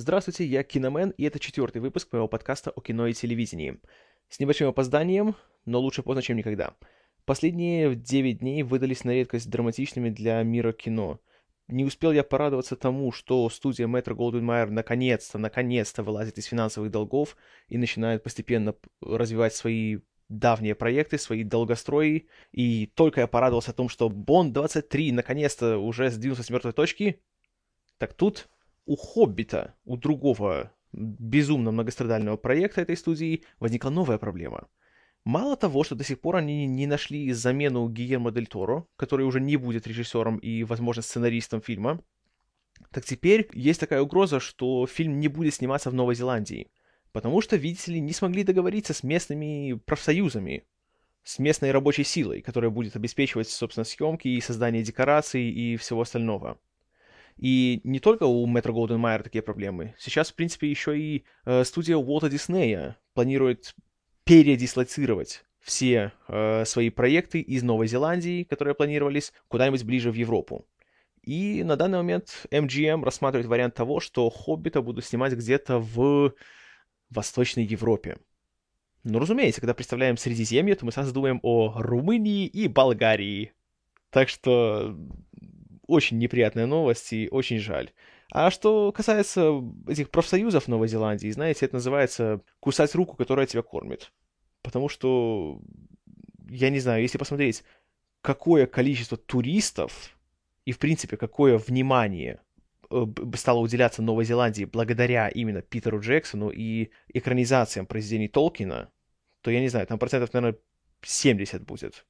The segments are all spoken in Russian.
Здравствуйте, я Киномен, и это четвертый выпуск моего подкаста о кино и телевидении. С небольшим опозданием, но лучше поздно, чем никогда. Последние 9 дней выдались на редкость драматичными для мира кино. Не успел я порадоваться тому, что студия Metro Goldwyn Mayer наконец-то, наконец-то вылазит из финансовых долгов и начинает постепенно развивать свои давние проекты, свои долгострои, и только я порадовался о том, что Bond 23 наконец-то уже сдвинулся с мертвой точки, так тут у Хоббита, у другого безумно многострадального проекта этой студии, возникла новая проблема. Мало того, что до сих пор они не нашли замену Гиермо Дель Торо, который уже не будет режиссером и, возможно, сценаристом фильма, так теперь есть такая угроза, что фильм не будет сниматься в Новой Зеландии. Потому что, видите ли, не смогли договориться с местными профсоюзами, с местной рабочей силой, которая будет обеспечивать, собственно, съемки и создание декораций и всего остального. И не только у Metro Golden Mayer такие проблемы. Сейчас, в принципе, еще и э, студия Уолта Диснея планирует передислоцировать все э, свои проекты из Новой Зеландии, которые планировались, куда-нибудь ближе в Европу. И на данный момент MGM рассматривает вариант того, что «Хоббита» будут снимать где-то в Восточной Европе. Ну, разумеется, когда представляем Средиземье, то мы сразу думаем о Румынии и Болгарии. Так что очень неприятная новость и очень жаль. А что касается этих профсоюзов Новой Зеландии, знаете, это называется кусать руку, которая тебя кормит. Потому что, я не знаю, если посмотреть, какое количество туристов и, в принципе, какое внимание э, стало уделяться Новой Зеландии благодаря именно Питеру Джексону и экранизациям произведений Толкина, то я не знаю, там процентов, наверное, 70 будет.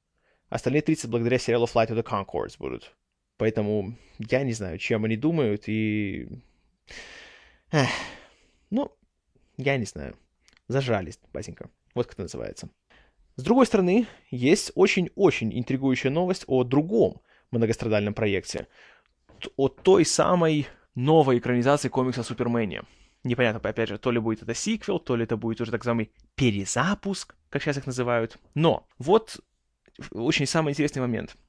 Остальные 30 благодаря сериалу Flight of the Concords будут. Поэтому я не знаю, чем они думают, и... Эх, ну, я не знаю. Зажались, батенька. Вот как это называется. С другой стороны, есть очень-очень интригующая новость о другом многострадальном проекте. О той самой новой экранизации комикса Супермене. Непонятно, опять же, то ли будет это сиквел, то ли это будет уже так называемый перезапуск, как сейчас их называют. Но вот очень самый интересный момент —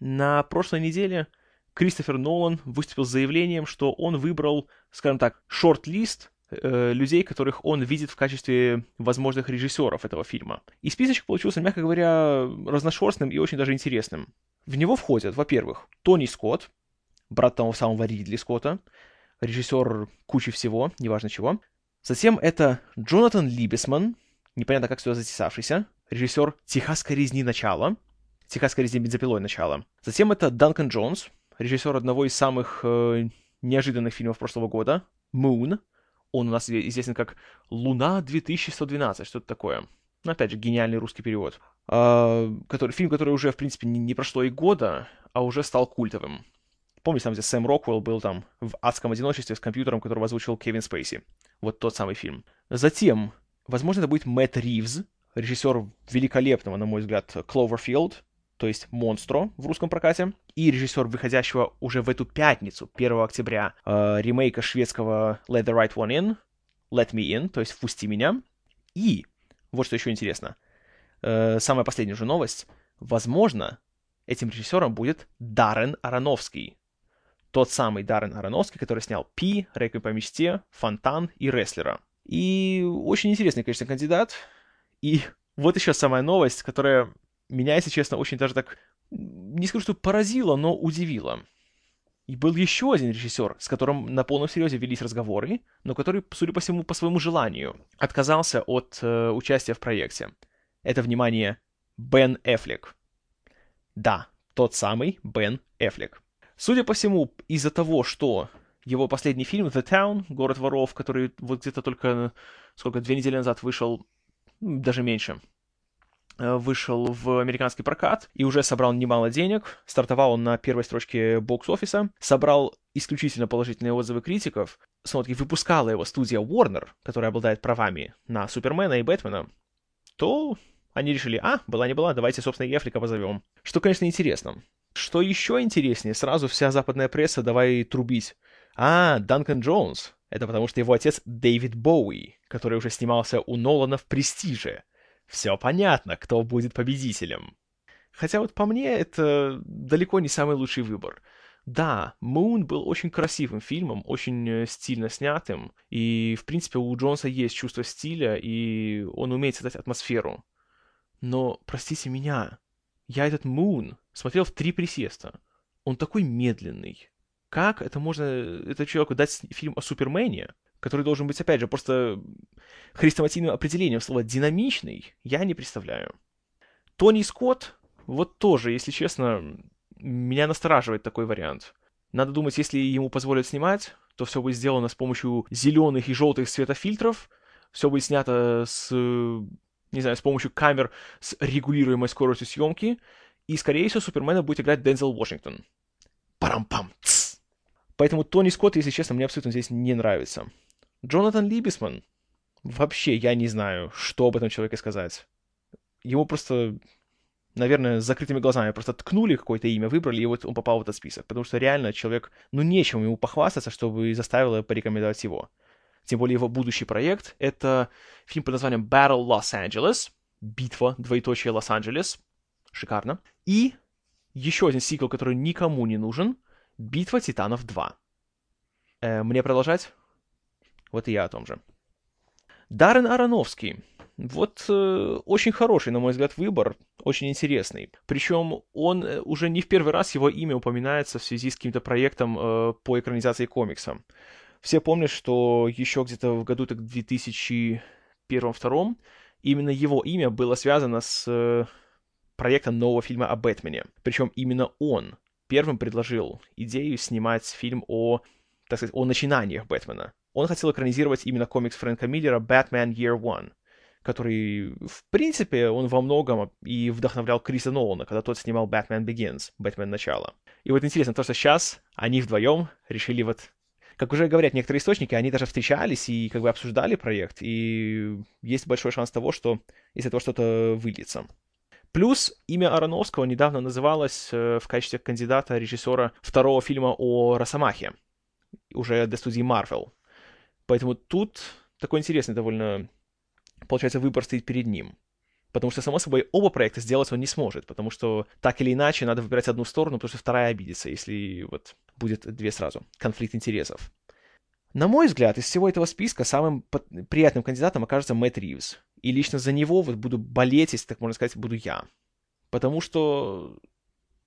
на прошлой неделе Кристофер Нолан выступил с заявлением, что он выбрал, скажем так, шорт-лист э, людей, которых он видит в качестве возможных режиссеров этого фильма. И списочек получился, мягко говоря, разношерстным и очень даже интересным. В него входят, во-первых, Тони Скотт, брат того самого Ридли Скотта, режиссер кучи всего, неважно чего. Затем это Джонатан Либесман, непонятно как сюда затесавшийся, режиссер «Техасской резни. Начало», «Техасская резня бензопилой» начало. Затем это Данкан Джонс, режиссер одного из самых э, неожиданных фильмов прошлого года, «Moon». Он у нас известен как «Луна 2112», что-то такое. Ну, опять же, гениальный русский перевод. Э, который, фильм, который уже, в принципе, не, не прошло и года, а уже стал культовым. Помните, там, где Сэм Роквелл был там в адском одиночестве с компьютером, которого озвучил Кевин Спейси. Вот тот самый фильм. Затем, возможно, это будет Мэтт Ривз, режиссер великолепного, на мой взгляд, Кловерфилд, то есть «Монстро» в русском прокате, и режиссер выходящего уже в эту пятницу, 1 октября, э, ремейка шведского «Let the Right One In», «Let Me In», то есть «Впусти меня». И, вот что еще интересно, э, самая последняя уже новость, возможно, этим режиссером будет Даррен Аронофский. Тот самый Даррен Аронофский, который снял «Пи», «Реквием по мечте», «Фонтан» и «Рестлера». И очень интересный, конечно, кандидат. И вот еще самая новость, которая меня, если честно, очень даже так, не скажу, что поразило, но удивило. И был еще один режиссер, с которым на полном серьезе велись разговоры, но который, судя по всему, по своему желанию отказался от э, участия в проекте. Это, внимание, Бен Эфлек. Да, тот самый Бен Эфлек. Судя по всему, из-за того, что его последний фильм «The Town», «Город воров», который вот где-то только, сколько, две недели назад вышел, даже меньше, Э, вышел в американский прокат и уже собрал немало денег. Стартовал он на первой строчке бокс-офиса, собрал исключительно положительные отзывы критиков. Смотри, выпускала его студия Warner, которая обладает правами на Супермена и Бэтмена, то они решили, а, была не была, давайте, собственно, Ефрика позовем. Что, конечно, интересно. Что еще интереснее, сразу вся западная пресса давай трубить. А, Данкан Джонс. Это потому что его отец Дэвид Боуи, который уже снимался у Нолана в «Престиже», все понятно, кто будет победителем. Хотя вот по мне это далеко не самый лучший выбор. Да, Moon был очень красивым фильмом, очень э, стильно снятым, и, в принципе, у Джонса есть чувство стиля, и он умеет создать атмосферу. Но, простите меня, я этот Moon смотрел в три присеста. Он такой медленный. Как это можно, это человеку дать фильм о Супермене, который должен быть, опять же, просто хрестоматийным определением слова «динамичный», я не представляю. Тони Скотт, вот тоже, если честно, меня настораживает такой вариант. Надо думать, если ему позволят снимать, то все будет сделано с помощью зеленых и желтых светофильтров, все будет снято с, не знаю, с помощью камер с регулируемой скоростью съемки, и, скорее всего, Супермена будет играть Дензел Вашингтон. Парам-пам! Поэтому Тони Скотт, если честно, мне абсолютно здесь не нравится. Джонатан Либисман. Вообще, я не знаю, что об этом человеке сказать. Ему просто наверное, с закрытыми глазами просто ткнули какое-то имя, выбрали, и вот он попал в этот список. Потому что реально человек, ну, нечем ему похвастаться, чтобы заставило порекомендовать его. Тем более его будущий проект — это фильм под названием Battle Los Angeles, битва, двоеточие Лос-Анджелес, шикарно. И еще один сиквел, который никому не нужен, Битва Титанов 2. Э, мне продолжать? Вот и я о том же. Даррен Аронофский вот э, очень хороший, на мой взгляд, выбор, очень интересный. Причем он э, уже не в первый раз его имя упоминается в связи с каким-то проектом э, по экранизации комикса. Все помнят, что еще где-то в году так 2001-2002 именно его имя было связано с э, проектом нового фильма о Бэтмене. Причем именно он первым предложил идею снимать фильм о, так сказать, о начинаниях Бэтмена. Он хотел экранизировать именно комикс Фрэнка Миллера «Batman Year One», который, в принципе, он во многом и вдохновлял Криса Нолана, когда тот снимал Batman Begins, Бэтмен Начало. И вот интересно то, что сейчас они вдвоем решили вот как уже говорят некоторые источники, они даже встречались и как бы обсуждали проект, и есть большой шанс того, что из этого что-то выльется. Плюс имя Ароновского недавно называлось э, в качестве кандидата режиссера второго фильма о Росомахе, уже для студии Marvel. Поэтому тут такой интересный довольно получается, выбор стоит перед ним. Потому что, само собой, оба проекта сделать он не сможет, потому что так или иначе надо выбирать одну сторону, потому что вторая обидится, если вот будет две сразу. Конфликт интересов. На мой взгляд, из всего этого списка самым приятным кандидатом окажется Мэтт Ривз. И лично за него вот буду болеть, если так можно сказать, буду я. Потому что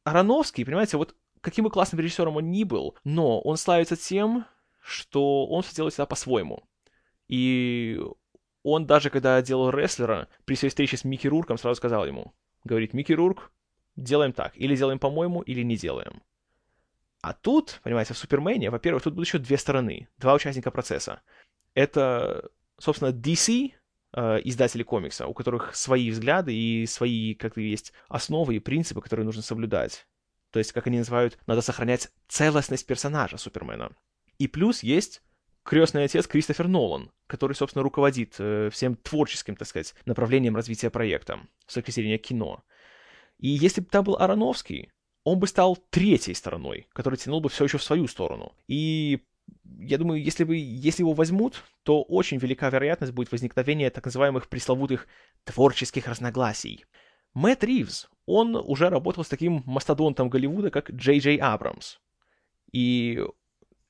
Ароновский, понимаете, вот каким бы классным режиссером он ни был, но он славится тем, что он все делает всегда по-своему. И он даже, когда делал рестлера, при своей встрече с Микки Рурком сразу сказал ему, говорит, Микки Рурк, делаем так, или делаем по-моему, или не делаем. А тут, понимаете, в Супермене, во-первых, тут будут еще две стороны, два участника процесса. Это, собственно, DC, э, издатели комикса, у которых свои взгляды и свои, как то есть, основы и принципы, которые нужно соблюдать. То есть, как они называют, надо сохранять целостность персонажа Супермена. И плюс есть крестный отец Кристофер Нолан, который, собственно, руководит э, всем творческим, так сказать, направлением развития проекта с точки зрения кино. И если бы там был Ароновский, он бы стал третьей стороной, который тянул бы все еще в свою сторону. И я думаю, если, бы, если его возьмут, то очень велика вероятность будет возникновения так называемых пресловутых творческих разногласий. Мэтт Ривз, он уже работал с таким мастодонтом Голливуда, как Джей Джей Абрамс. И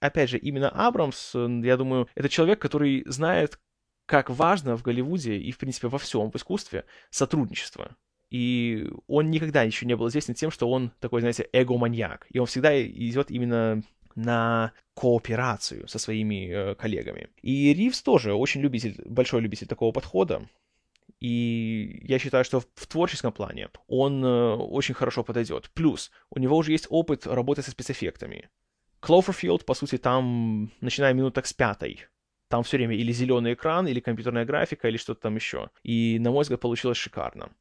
опять же, именно Абрамс, я думаю, это человек, который знает, как важно в Голливуде и, в принципе, во всем в искусстве сотрудничество. И он никогда еще не был известен тем, что он такой, знаете, эго-маньяк. И он всегда идет именно на кооперацию со своими э, коллегами. И Ривз тоже очень любитель, большой любитель такого подхода. И я считаю, что в творческом плане он э, очень хорошо подойдет. Плюс у него уже есть опыт работы со спецэффектами. Cloverfield, по сути, там, начиная минуток с пятой, там все время или зеленый экран, или компьютерная графика, или что-то там еще. И, на мой взгляд, получилось шикарно.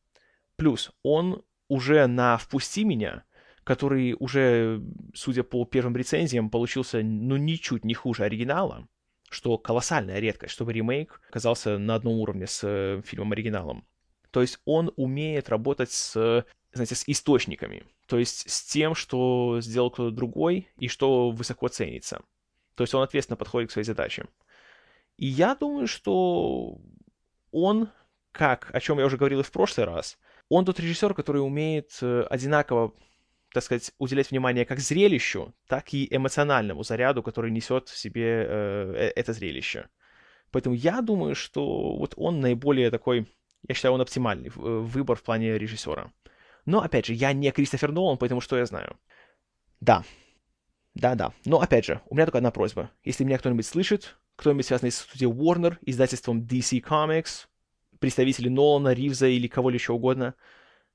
Плюс, он уже на «Впусти меня», который уже, судя по первым рецензиям, получился, ну, ничуть не хуже оригинала, что колоссальная редкость, чтобы ремейк оказался на одном уровне с э, фильмом-оригиналом. То есть он умеет работать с знаете, с источниками, то есть с тем, что сделал кто-то другой и что высоко ценится. То есть он ответственно подходит к своей задаче. И я думаю, что он, как, о чем я уже говорил и в прошлый раз, он тот режиссер, который умеет э, одинаково так сказать, уделять внимание как зрелищу, так и эмоциональному заряду, который несет в себе э, э, это зрелище. Поэтому я думаю, что вот он наиболее такой, я считаю, он оптимальный э, выбор в плане режиссера. Но, опять же, я не Кристофер Нолан, поэтому что я знаю? Да, да-да. Но, опять же, у меня только одна просьба. Если меня кто-нибудь слышит, кто-нибудь связанный с студией Warner, издательством DC Comics, представители Нолана, Ривза или кого еще угодно,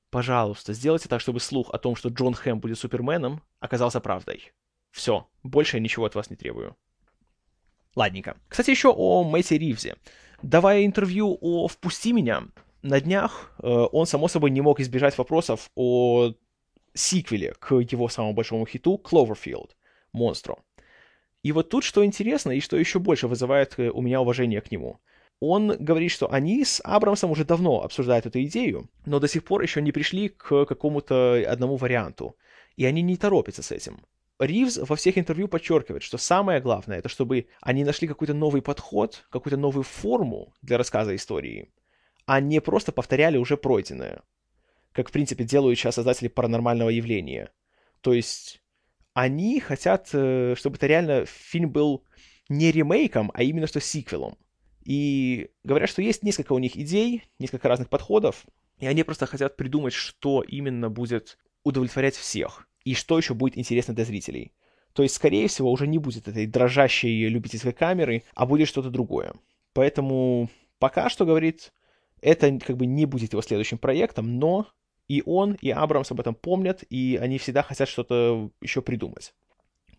пожалуйста, сделайте так, чтобы слух о том, что Джон Хэм будет Суперменом, оказался правдой. Все, больше я ничего от вас не требую. Ладненько. Кстати, еще о Мэтти Ривзе. Давая интервью о «Впусти меня», на днях э, он, само собой, не мог избежать вопросов о сиквеле к его самому большому хиту «Cloverfield» монстру. И вот тут что интересно, и что еще больше вызывает э, у меня уважение к нему. Он говорит, что они с Абрамсом уже давно обсуждают эту идею, но до сих пор еще не пришли к какому-то одному варианту. И они не торопятся с этим. Ривз во всех интервью подчеркивает, что самое главное, это чтобы они нашли какой-то новый подход, какую-то новую форму для рассказа истории, а не просто повторяли уже пройденное. Как, в принципе, делают сейчас создатели паранормального явления. То есть они хотят, э, чтобы это реально фильм был не ремейком, а именно что сиквелом. И говорят, что есть несколько у них идей, несколько разных подходов, и они просто хотят придумать, что именно будет удовлетворять всех, и что еще будет интересно для зрителей. То есть, скорее всего, уже не будет этой дрожащей любительской камеры, а будет что-то другое. Поэтому пока что, говорит, это как бы не будет его следующим проектом, но и он, и Абрамс об этом помнят, и они всегда хотят что-то еще придумать.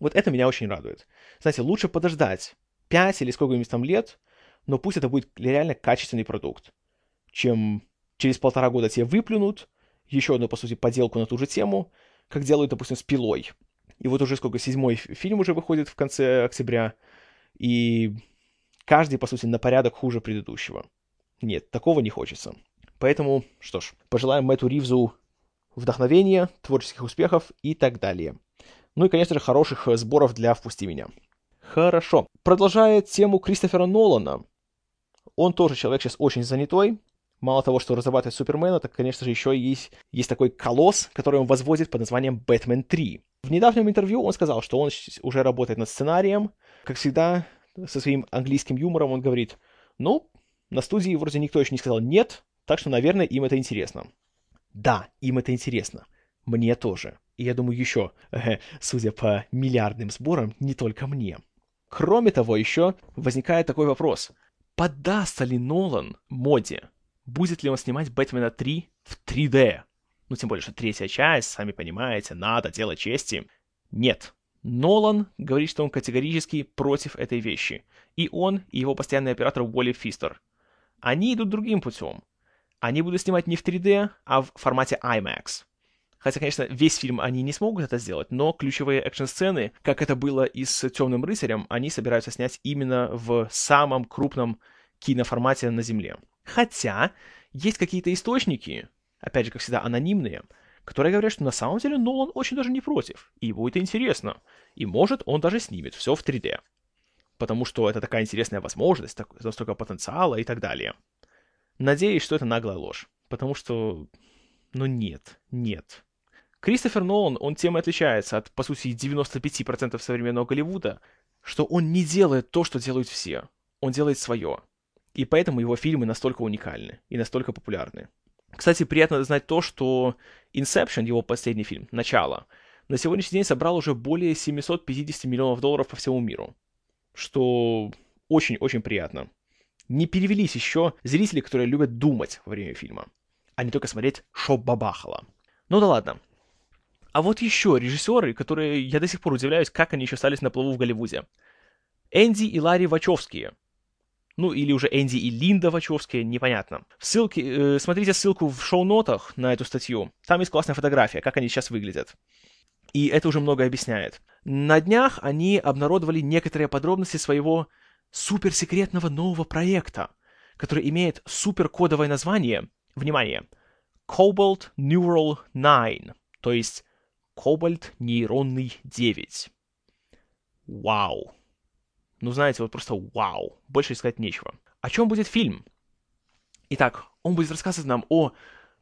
Вот это меня очень радует. Знаете, лучше подождать 5 или сколько-нибудь там лет, но пусть это будет реально качественный продукт, чем через полтора года тебе выплюнут еще одну, по сути, поделку на ту же тему, как делают, допустим, с «Пилой». И вот уже сколько, седьмой фильм уже выходит в конце октября, и каждый, по сути, на порядок хуже предыдущего. Нет, такого не хочется. Поэтому, что ж, пожелаем Мэтту Ривзу вдохновения, творческих успехов и так далее. Ну и, конечно же, хороших э, сборов для «Впусти меня». Хорошо. Продолжая тему Кристофера Нолана. Он тоже человек сейчас очень занятой. Мало того, что разрабатывает Супермена, так, конечно же, еще есть, есть такой колосс, который он возводит под названием «Бэтмен 3». В недавнем интервью он сказал, что он уже работает над сценарием. Как всегда, со своим английским юмором он говорит, ну, на студии вроде никто еще не сказал «нет», так что, наверное, им это интересно. Да, им это интересно. Мне тоже. И я думаю, еще, судя по миллиардным сборам, не только мне. Кроме того, еще возникает такой вопрос. Поддастся ли Нолан моде? Будет ли он снимать Бэтмена 3 в 3D? Ну, тем более, что третья часть, сами понимаете, надо делать чести. Нет. Нолан говорит, что он категорически против этой вещи. И он, и его постоянный оператор Уолли Фистер. Они идут другим путем они будут снимать не в 3D, а в формате IMAX. Хотя, конечно, весь фильм они не смогут это сделать, но ключевые экшн-сцены, как это было и с «Темным рыцарем», они собираются снять именно в самом крупном киноформате на Земле. Хотя, есть какие-то источники, опять же, как всегда, анонимные, которые говорят, что на самом деле Нолан очень даже не против, и ему это интересно. И может он даже снимет все в 3D. Потому что это такая интересная возможность, так, столько потенциала и так далее. Надеюсь, что это наглая ложь. Потому что... Ну нет, нет. Кристофер Нолан, он тем и отличается от, по сути, 95% современного Голливуда, что он не делает то, что делают все. Он делает свое. И поэтому его фильмы настолько уникальны и настолько популярны. Кстати, приятно знать то, что Inception, его последний фильм, «Начало», на сегодняшний день собрал уже более 750 миллионов долларов по всему миру. Что очень-очень приятно не перевелись еще зрители, которые любят думать во время фильма, а не только смотреть шоу бабахала. Ну да ладно. А вот еще режиссеры, которые я до сих пор удивляюсь, как они еще остались на плаву в Голливуде. Энди и Ларри Вачовские. Ну, или уже Энди и Линда Вачовские, непонятно. Ссылки, э, смотрите ссылку в шоу-нотах на эту статью. Там есть классная фотография, как они сейчас выглядят. И это уже много объясняет. На днях они обнародовали некоторые подробности своего суперсекретного нового проекта, который имеет суперкодовое название, внимание, Cobalt Neural 9, то есть Кобальт нейронный 9. Вау. Ну, знаете, вот просто вау. Больше сказать нечего. О чем будет фильм? Итак, он будет рассказывать нам о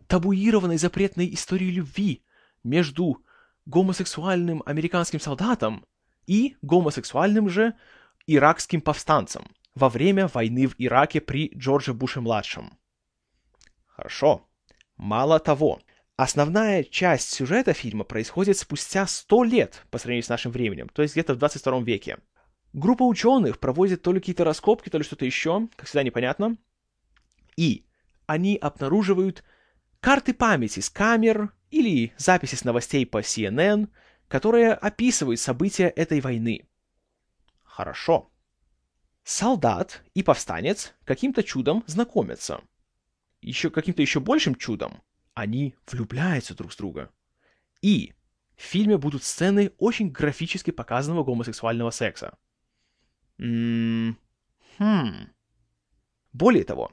табуированной запретной истории любви между гомосексуальным американским солдатам и гомосексуальным же иракским повстанцам во время войны в Ираке при Джордже Буше-младшем. Хорошо. Мало того, основная часть сюжета фильма происходит спустя 100 лет по сравнению с нашим временем, то есть где-то в 22 веке. Группа ученых проводит то ли какие-то раскопки, то ли что-то еще, как всегда непонятно, и они обнаруживают карты памяти с камер или записи с новостей по CNN, которые описывают события этой войны. Хорошо. Солдат и повстанец каким-то чудом знакомятся. Еще каким-то еще большим чудом они влюбляются друг с друга. И в фильме будут сцены очень графически показанного гомосексуального секса. М хм. Более того,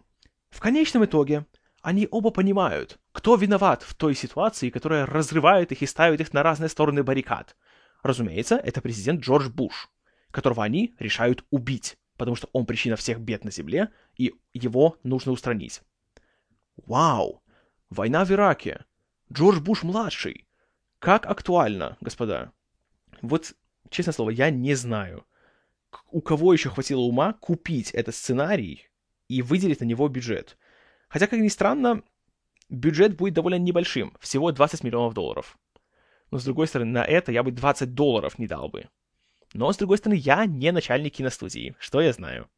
в конечном итоге они оба понимают, кто виноват в той ситуации, которая разрывает их и ставит их на разные стороны баррикад. Разумеется, это президент Джордж Буш, которого они решают убить, потому что он причина всех бед на Земле, и его нужно устранить. Вау! Война в Ираке. Джордж Буш-младший. Как актуально, господа. Вот, честное слово, я не знаю, у кого еще хватило ума купить этот сценарий и выделить на него бюджет. Хотя, как ни странно, бюджет будет довольно небольшим, всего 20 миллионов долларов. Но, с другой стороны, на это я бы 20 долларов не дал бы. Но, с другой стороны, я не начальник киностудии, что я знаю.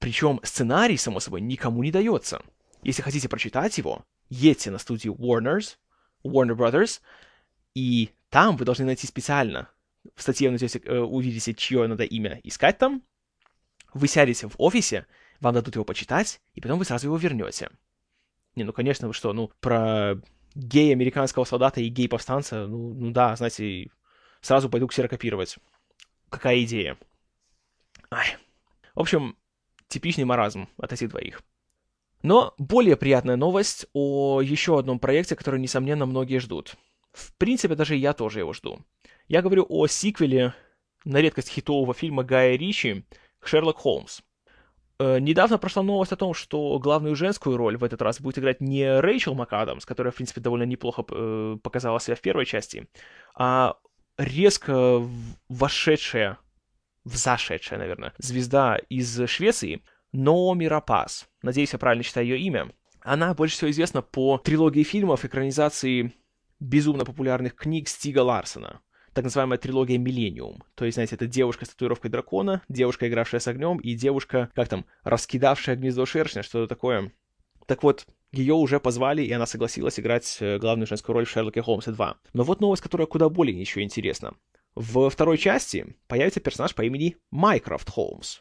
Причем сценарий, само собой, никому не дается. Если хотите прочитать его, едьте на студию Warner's, Warner Brothers, и там вы должны найти специально. В статье вы найдете, э, увидите, чье надо имя искать там. Вы сядете в офисе, вам дадут его почитать, и потом вы сразу его вернете. Не, ну, конечно, вы что, ну, про гей американского солдата и гей-повстанца, ну, ну да, знаете, сразу пойду ксерокопировать. Какая идея? Ай. В общем, типичный маразм от этих двоих. Но более приятная новость о еще одном проекте, который, несомненно, многие ждут. В принципе, даже я тоже его жду. Я говорю о сиквеле на редкость хитового фильма Гая Ричи «Шерлок Холмс». Э, недавно прошла новость о том, что главную женскую роль в этот раз будет играть не Рэйчел МакАдамс, которая, в принципе, довольно неплохо э, показала себя в первой части, а резко вошедшая, взошедшая, наверное, звезда из Швеции Noomi Рапас. Надеюсь, я правильно читаю ее имя. Она больше всего известна по трилогии фильмов, экранизации безумно популярных книг Стига Ларсона так называемая трилогия Миллениум. То есть, знаете, это девушка с татуировкой дракона, девушка, игравшая с огнем, и девушка, как там, раскидавшая гнездо шершня, что-то такое. Так вот, ее уже позвали, и она согласилась играть э, главную женскую роль в Шерлоке Холмсе 2. Но вот новость, которая куда более еще интересна. В второй части появится персонаж по имени Майкрофт Холмс.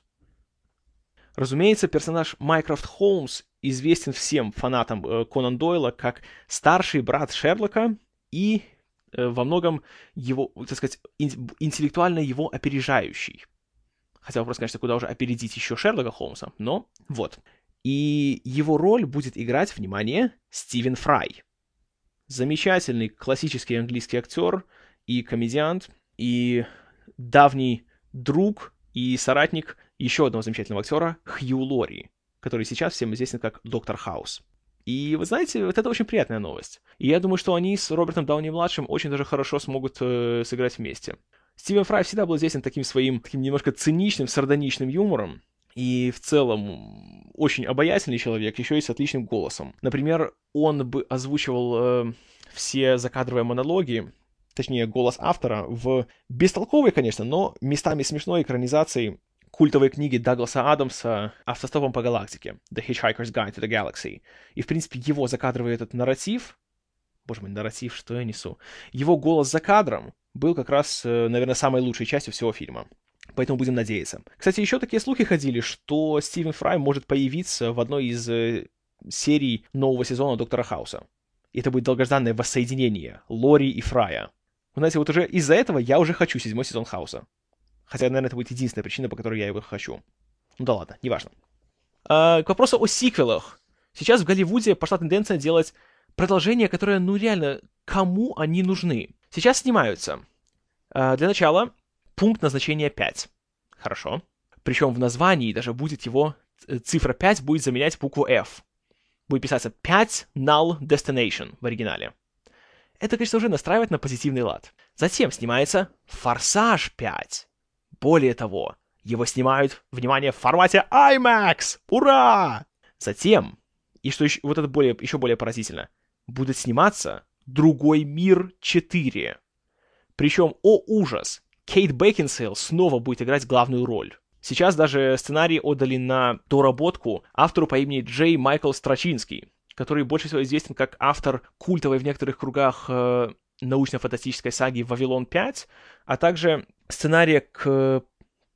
Разумеется, персонаж Майкрофт Холмс известен всем фанатам э, Конан Дойла как старший брат Шерлока и во многом его, так сказать, интеллектуально его опережающий. Хотя вопрос, конечно, куда уже опередить еще Шерлока Холмса, но вот. И его роль будет играть, внимание, Стивен Фрай. Замечательный классический английский актер и комедиант, и давний друг и соратник еще одного замечательного актера Хью Лори, который сейчас всем известен как Доктор Хаус. И вы знаете, вот это очень приятная новость. И я думаю, что они с Робертом Дауни-младшим очень даже хорошо смогут э, сыграть вместе. Стивен Фрай всегда был известен таким своим, таким немножко циничным, сардоничным юмором. И в целом очень обаятельный человек, еще и с отличным голосом. Например, он бы озвучивал э, все закадровые монологи, точнее, голос автора в бестолковой, конечно, но местами смешной экранизации культовой книги Дагласа Адамса «Автостопом по галактике» «The Hitchhiker's Guide to the Galaxy». И, в принципе, его закадровый этот нарратив, боже мой, нарратив, что я несу, его голос за кадром был как раз, э, наверное, самой лучшей частью всего фильма. Поэтому будем надеяться. Кстати, еще такие слухи ходили, что Стивен Фрай может появиться в одной из э, серий нового сезона Доктора Хауса. И это будет долгожданное воссоединение Лори и Фрая. Вы знаете, вот уже из-за этого я уже хочу седьмой сезон Хауса. Хотя, наверное, это будет единственная причина, по которой я его хочу. Ну да ладно, неважно. А, к вопросу о сиквелах. Сейчас в Голливуде пошла тенденция делать продолжения, которые, ну реально, кому они нужны. Сейчас снимаются. А, для начала, пункт назначения 5. Хорошо. Причем в названии даже будет его э, цифра 5 будет заменять букву F. Будет писаться 5 Null Destination в оригинале. Это, конечно, уже настраивает на позитивный лад. Затем снимается «Форсаж 5». Более того, его снимают, внимание, в формате IMAX! Ура! Затем, и что еще, вот это более, еще более поразительно, будет сниматься «Другой мир 4». Причем, о ужас, Кейт Бекинсейл снова будет играть главную роль. Сейчас даже сценарий отдали на доработку автору по имени Джей Майкл Страчинский, который больше всего известен как автор культовой в некоторых кругах э, научно-фантастической саги «Вавилон 5», а также сценария к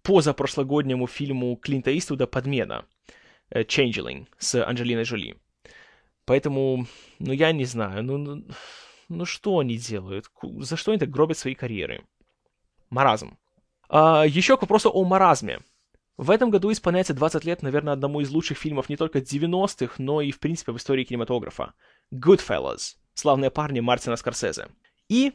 позапрошлогоднему фильму Клинта Иствуда «Подмена» э, «Changeling» с Анджелиной Жоли. Поэтому, ну, я не знаю, ну, ну, ну что они делают? За что они так гробят свои карьеры? Маразм. А, еще к вопросу о маразме. В этом году исполняется 20 лет, наверное, одному из лучших фильмов не только 90-х, но и, в принципе, в истории кинематографа. Goodfellas. Славные парни Мартина Скорсезе. И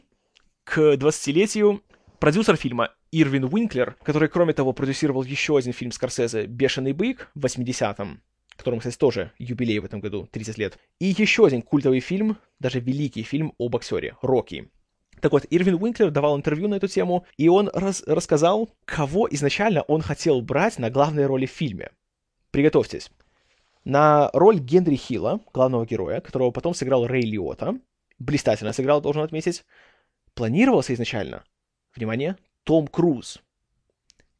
к 20-летию продюсер фильма Ирвин Уинклер, который, кроме того, продюсировал еще один фильм Скорсезе «Бешеный бык» в 80-м, которому, кстати, тоже юбилей в этом году, 30 лет, и еще один культовый фильм, даже великий фильм о боксере «Рокки». Так вот, Ирвин Уинклер давал интервью на эту тему, и он раз рассказал, кого изначально он хотел брать на главной роли в фильме. Приготовьтесь. На роль Генри Хилла, главного героя, которого потом сыграл Рэй Лиота, блистательно сыграл, должен отметить, планировался изначально, внимание, Том Круз.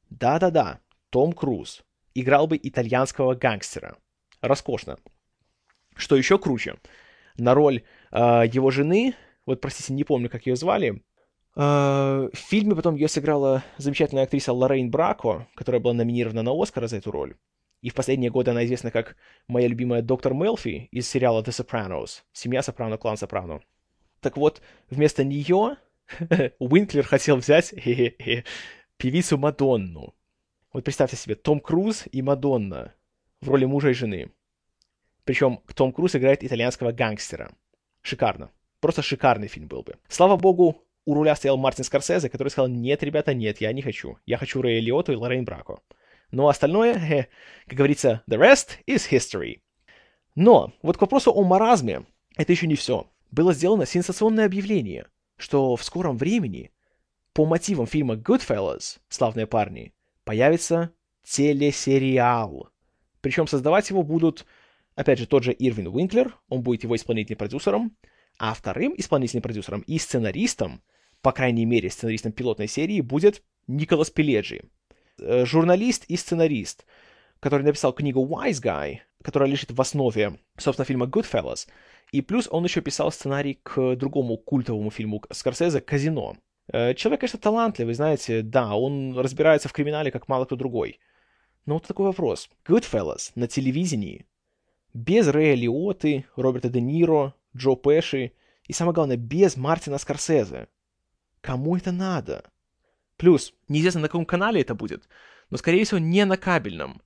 Да-да-да, Том Круз. Играл бы итальянского гангстера. Роскошно. Что еще круче, на роль э, его жены вот, простите, не помню, как ее звали. Uh, в фильме потом ее сыграла замечательная актриса Лоррейн Брако, которая была номинирована на Оскар за эту роль. И в последние годы она известна как моя любимая доктор Мелфи из сериала The Sopranos. Семья Сопрано, клан Сопрано. Так вот, вместо нее Уинклер хотел взять певицу Мадонну. Вот представьте себе, Том Круз и Мадонна в роли мужа и жены. Причем Том Круз играет итальянского гангстера. Шикарно. Просто шикарный фильм был бы. Слава богу, у руля стоял Мартин Скорсезе, который сказал, нет, ребята, нет, я не хочу. Я хочу Рэя Лиоту и Лоррейн Брако. Но остальное, как говорится, the rest is history. Но вот к вопросу о маразме, это еще не все. Было сделано сенсационное объявление, что в скором времени по мотивам фильма Goodfellas, «Славные парни», появится телесериал. Причем создавать его будут, опять же, тот же Ирвин Уинклер, он будет его исполнительным продюсером, а вторым исполнительным продюсером и сценаристом, по крайней мере, сценаристом пилотной серии, будет Николас Пеледжи. Э, журналист и сценарист, который написал книгу Wise Guy, которая лежит в основе, собственно, фильма Goodfellas. И плюс он еще писал сценарий к другому культовому фильму Скорсезе «Казино». Э, человек, конечно, талантливый, знаете, да, он разбирается в криминале, как мало кто другой. Но вот такой вопрос. Goodfellas на телевидении без Рэя Лиоты, Роберта Де Ниро, Джо Пэши и, самое главное, без Мартина Скорсезе. Кому это надо? Плюс, неизвестно на каком канале это будет, но, скорее всего, не на кабельном.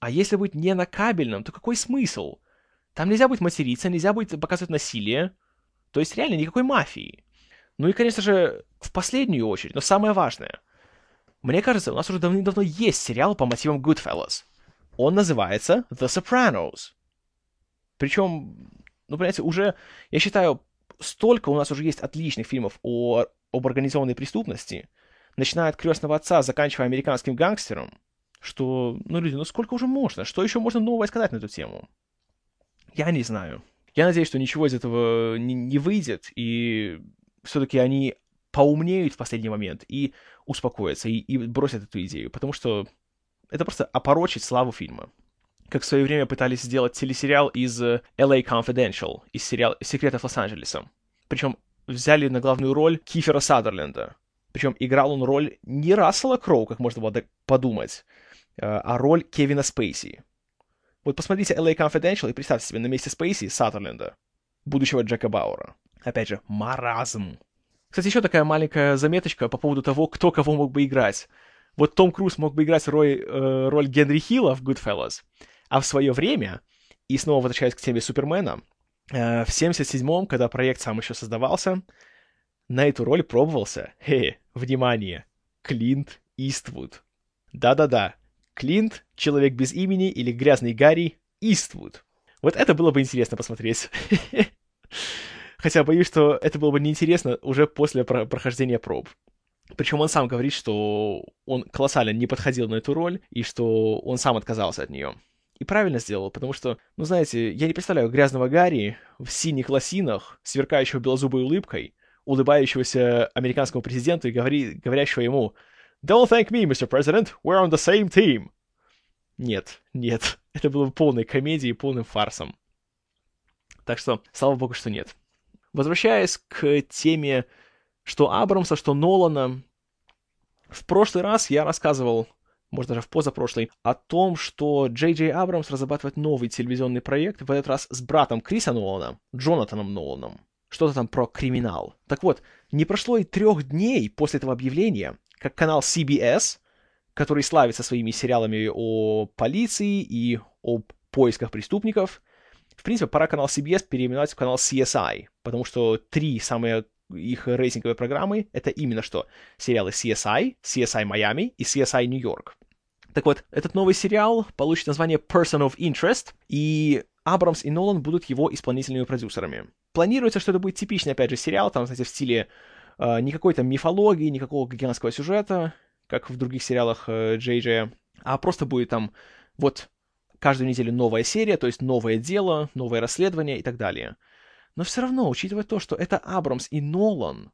А если будет не на кабельном, то какой смысл? Там нельзя будет материться, нельзя будет показывать насилие. То есть реально никакой мафии. Ну и, конечно же, в последнюю очередь, но самое важное. Мне кажется, у нас уже давным-давно есть сериал по мотивам Goodfellas. Он называется The Sopranos. Причем ну, понимаете, уже, я считаю, столько у нас уже есть отличных фильмов о, об организованной преступности, начиная от «Крестного отца», заканчивая «Американским гангстером», что, ну, люди, ну сколько уже можно? Что еще можно нового сказать на эту тему? Я не знаю. Я надеюсь, что ничего из этого не, не выйдет, и все-таки они поумнеют в последний момент и успокоятся, и, и бросят эту идею, потому что это просто опорочить славу фильма как в свое время пытались сделать телесериал из э, LA Confidential, из сериала «Секретов Лос-Анджелеса». Причем взяли на главную роль Кифера Садерленда. Причем играл он роль не Рассела Кроу, как можно было подумать, э, а роль Кевина Спейси. Вот посмотрите LA Confidential и представьте себе на месте Спейси Садерленда, будущего Джека Бауэра. Опять же, маразм. Кстати, еще такая маленькая заметочка по поводу того, кто кого мог бы играть. Вот Том Круз мог бы играть роль, э, роль Генри Хилла в Goodfellas, а в свое время, и снова возвращаясь к теме Супермена, э, в 77-м, когда проект сам еще создавался, на эту роль пробовался, хе, внимание, Клинт Иствуд. Да-да-да, Клинт, Человек без имени или Грязный Гарри Иствуд. Вот это было бы интересно посмотреть. Хотя боюсь, что это было бы неинтересно уже после про- прохождения проб. Причем он сам говорит, что он колоссально не подходил на эту роль, и что он сам отказался от нее. И правильно сделал, потому что, ну знаете, я не представляю грязного Гарри в синих лосинах, сверкающего белозубой улыбкой, улыбающегося американскому президенту и говори, говорящего ему «Don't thank me, Mr. President, we're on the same team!» Нет, нет, это было бы полной комедией, полным фарсом. Так что, слава богу, что нет. Возвращаясь к теме что Абрамса, что Нолана, в прошлый раз я рассказывал, может даже в позапрошлый, о том, что Джей Джей Абрамс разрабатывает новый телевизионный проект, в этот раз с братом Криса Нолана, Джонатаном Ноланом. Что-то там про криминал. Так вот, не прошло и трех дней после этого объявления, как канал CBS, который славится своими сериалами о полиции и о поисках преступников, в принципе, пора канал CBS переименовать в канал CSI, потому что три самые их рейтинговые программы — это именно что сериалы CSI, CSI Miami и CSI New York. Так вот, этот новый сериал получит название Person of Interest, и Абрамс и Нолан будут его исполнительными продюсерами. Планируется, что это будет типичный, опять же, сериал, там, знаете, в стиле никакой там мифологии, никакого гигантского сюжета, как в других сериалах э, Джей Джея, а просто будет там вот каждую неделю новая серия, то есть новое дело, новое расследование и так далее. Но все равно, учитывая то, что это Абрамс и Нолан,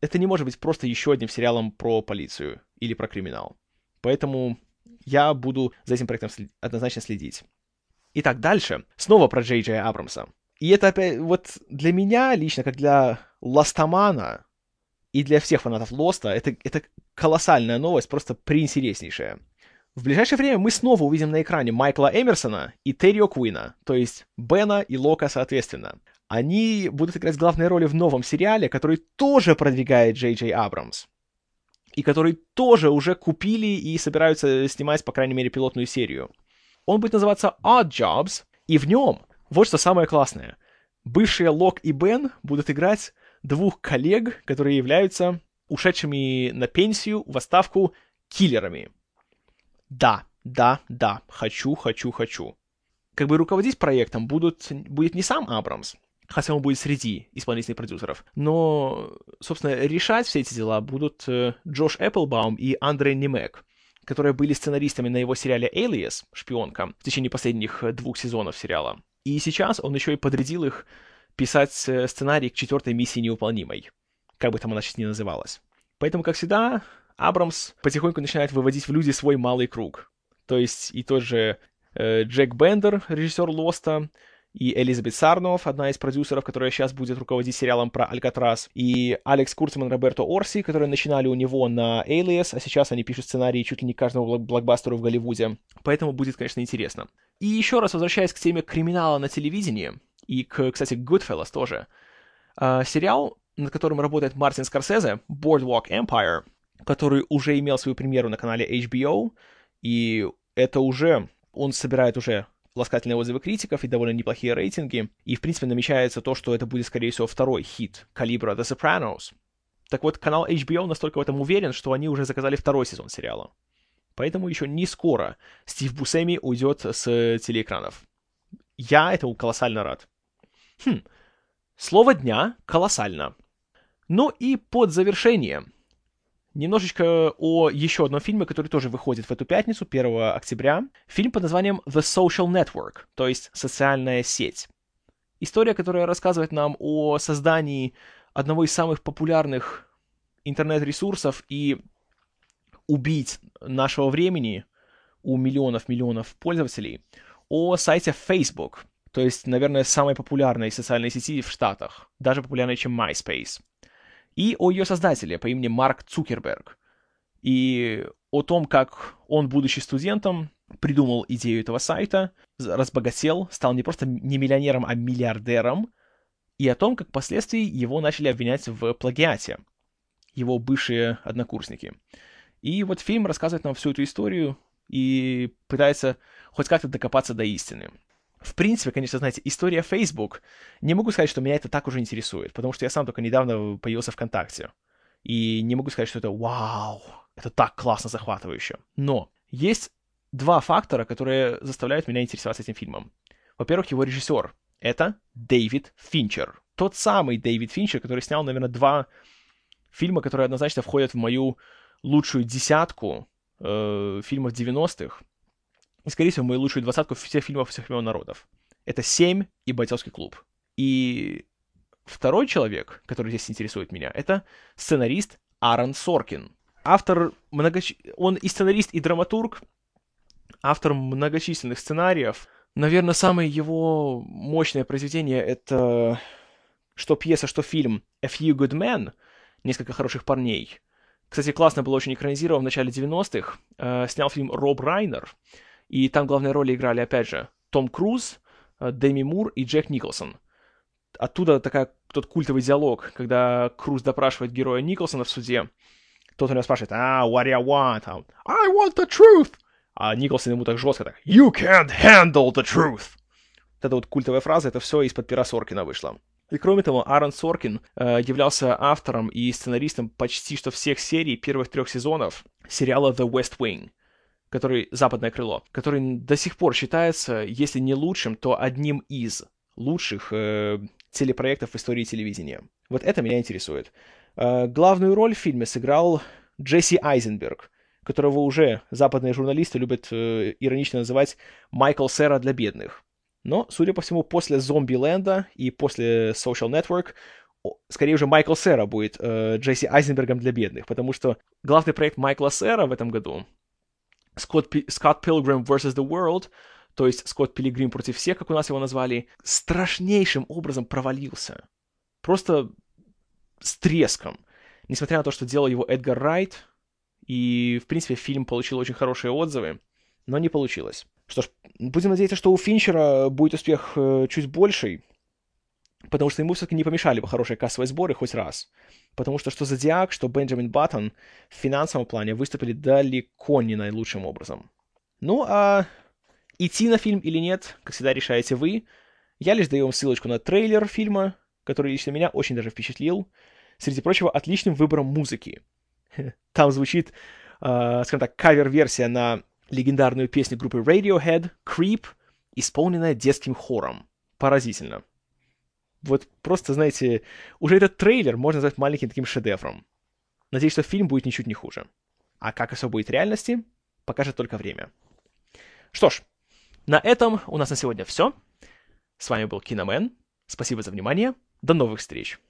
это не может быть просто еще одним сериалом про полицию или про криминал. Поэтому я буду за этим проектом след... однозначно следить. Итак, дальше. Снова про Джей Джей Абрамса. И это опять, вот для меня лично, как для Ластомана и для всех фанатов Лоста, это, это колоссальная новость, просто преинтереснейшая. В ближайшее время мы снова увидим на экране Майкла Эмерсона и Террио Куина, то есть Бена и Лока соответственно. Они будут играть главные роли в новом сериале, который тоже продвигает Джей Джей Абрамс и который тоже уже купили и собираются снимать, по крайней мере, пилотную серию. Он будет называться Odd Jobs, и в нем, вот что самое классное, бывшие Лок и Бен будут играть двух коллег, которые являются ушедшими на пенсию, в отставку киллерами. Да, да, да, хочу, хочу, хочу. Как бы руководить проектом будут, будет не сам Абрамс, хотя он будет среди исполнительных продюсеров. Но, собственно, решать все эти дела будут э, Джош Эпплбаум и Андрей Немек, которые были сценаристами на его сериале «Alias», «Шпионка», в течение последних э, двух сезонов сериала. И сейчас он еще и подрядил их писать э, сценарий к четвертой миссии невыполнимой, как бы там она сейчас ни называлась. Поэтому, как всегда, Абрамс потихоньку начинает выводить в люди свой малый круг. То есть и тот же э, Джек Бендер, режиссер Лоста, и Элизабет Сарнов, одна из продюсеров, которая сейчас будет руководить сериалом про Алькатрас, и Алекс Курцман, Роберто Орси, которые начинали у него на Alias, а сейчас они пишут сценарии чуть ли не каждому блокбастеру в Голливуде. Поэтому будет, конечно, интересно. И еще раз возвращаясь к теме криминала на телевидении, и, к, кстати, Goodfellas тоже, э, сериал, над которым работает Мартин Скорсезе, Boardwalk Empire, который уже имел свою премьеру на канале HBO, и это уже, он собирает уже ласкательные отзывы критиков и довольно неплохие рейтинги. И, в принципе, намечается то, что это будет, скорее всего, второй хит калибра The Sopranos. Так вот, канал HBO настолько в этом уверен, что они уже заказали второй сезон сериала. Поэтому еще не скоро Стив Бусеми уйдет с телеэкранов. Я этому колоссально рад. Хм. Слово дня — колоссально. Ну и под завершение Немножечко о еще одном фильме, который тоже выходит в эту пятницу, 1 октября. Фильм под названием The Social Network, то есть «Социальная сеть». История, которая рассказывает нам о создании одного из самых популярных интернет-ресурсов и убить нашего времени у миллионов-миллионов пользователей, о сайте Facebook, то есть, наверное, самой популярной социальной сети в Штатах, даже популярной, чем MySpace и о ее создателе по имени Марк Цукерберг. И о том, как он, будучи студентом, придумал идею этого сайта, разбогател, стал не просто не миллионером, а миллиардером, и о том, как впоследствии его начали обвинять в плагиате, его бывшие однокурсники. И вот фильм рассказывает нам всю эту историю и пытается хоть как-то докопаться до истины. В принципе, конечно, знаете, история Facebook, не могу сказать, что меня это так уже интересует, потому что я сам только недавно появился ВКонтакте. И не могу сказать, что это вау, это так классно захватывающе. Но есть два фактора, которые заставляют меня интересоваться этим фильмом. Во-первых, его режиссер. Это Дэвид Финчер. тот самый Дэвид Финчер, который снял, наверное, два фильма, которые однозначно входят в мою лучшую десятку э, фильмов 90-х. И, скорее всего, мою лучшую двадцатку всех фильмов всех времен народов. Это «Семь» и «Бойцовский клуб». И второй человек, который здесь интересует меня, это сценарист Аарон Соркин. Автор многоч... Он и сценарист, и драматург, автор многочисленных сценариев. Наверное, самое его мощное произведение — это что пьеса, что фильм «A Few Good Men», «Несколько хороших парней». Кстати, классно было очень экранизировано в начале 90-х. Э, снял фильм Роб Райнер, и там главные роли играли, опять же, том Круз, э, Дэми Мур и Джек Николсон. Оттуда такая, тот культовый диалог, когда Круз допрашивает героя Николсона в суде. Тот у него спрашивает, а, what do you want? I want the truth! А Николсон ему так жестко так, you can't handle the truth! Вот эта вот культовая фраза, это все из-под пера Соркина вышло. И кроме того, Аарон Соркин э, являлся автором и сценаристом почти что всех серий первых трех сезонов сериала The West Wing, который «Западное крыло», который до сих пор считается, если не лучшим, то одним из лучших э, телепроектов в истории телевидения. Вот это меня интересует. Э, главную роль в фильме сыграл Джесси Айзенберг, которого уже западные журналисты любят э, иронично называть «Майкл Сера для бедных». Но, судя по всему, после Зомби-ленда и после Social Network скорее уже Майкл Сера будет э, Джесси Айзенбергом для бедных, потому что главный проект Майкла Сера в этом году Скотт, Пи... Скотт Пилгрим vs. The World, то есть Скотт Пилигрим против всех, как у нас его назвали, страшнейшим образом провалился. Просто с треском. Несмотря на то, что делал его Эдгар Райт, и, в принципе, фильм получил очень хорошие отзывы, но не получилось. Что ж, будем надеяться, что у Финчера будет успех э, чуть больший, потому что ему все-таки не помешали бы хорошие кассовые сборы хоть раз. Потому что что Зодиак, что Бенджамин Баттон в финансовом плане выступили далеко не наилучшим образом. Ну, а идти на фильм или нет, как всегда, решаете вы. Я лишь даю вам ссылочку на трейлер фильма, который лично меня очень даже впечатлил. Среди прочего, отличным выбором музыки. Там звучит, э, скажем так, кавер-версия на легендарную песню группы Radiohead «Creep», исполненная детским хором. Поразительно. Вот просто, знаете, уже этот трейлер можно назвать маленьким таким шедевром. Надеюсь, что фильм будет ничуть не хуже. А как все будет в реальности, покажет только время. Что ж, на этом у нас на сегодня все. С вами был Киномен. Спасибо за внимание. До новых встреч.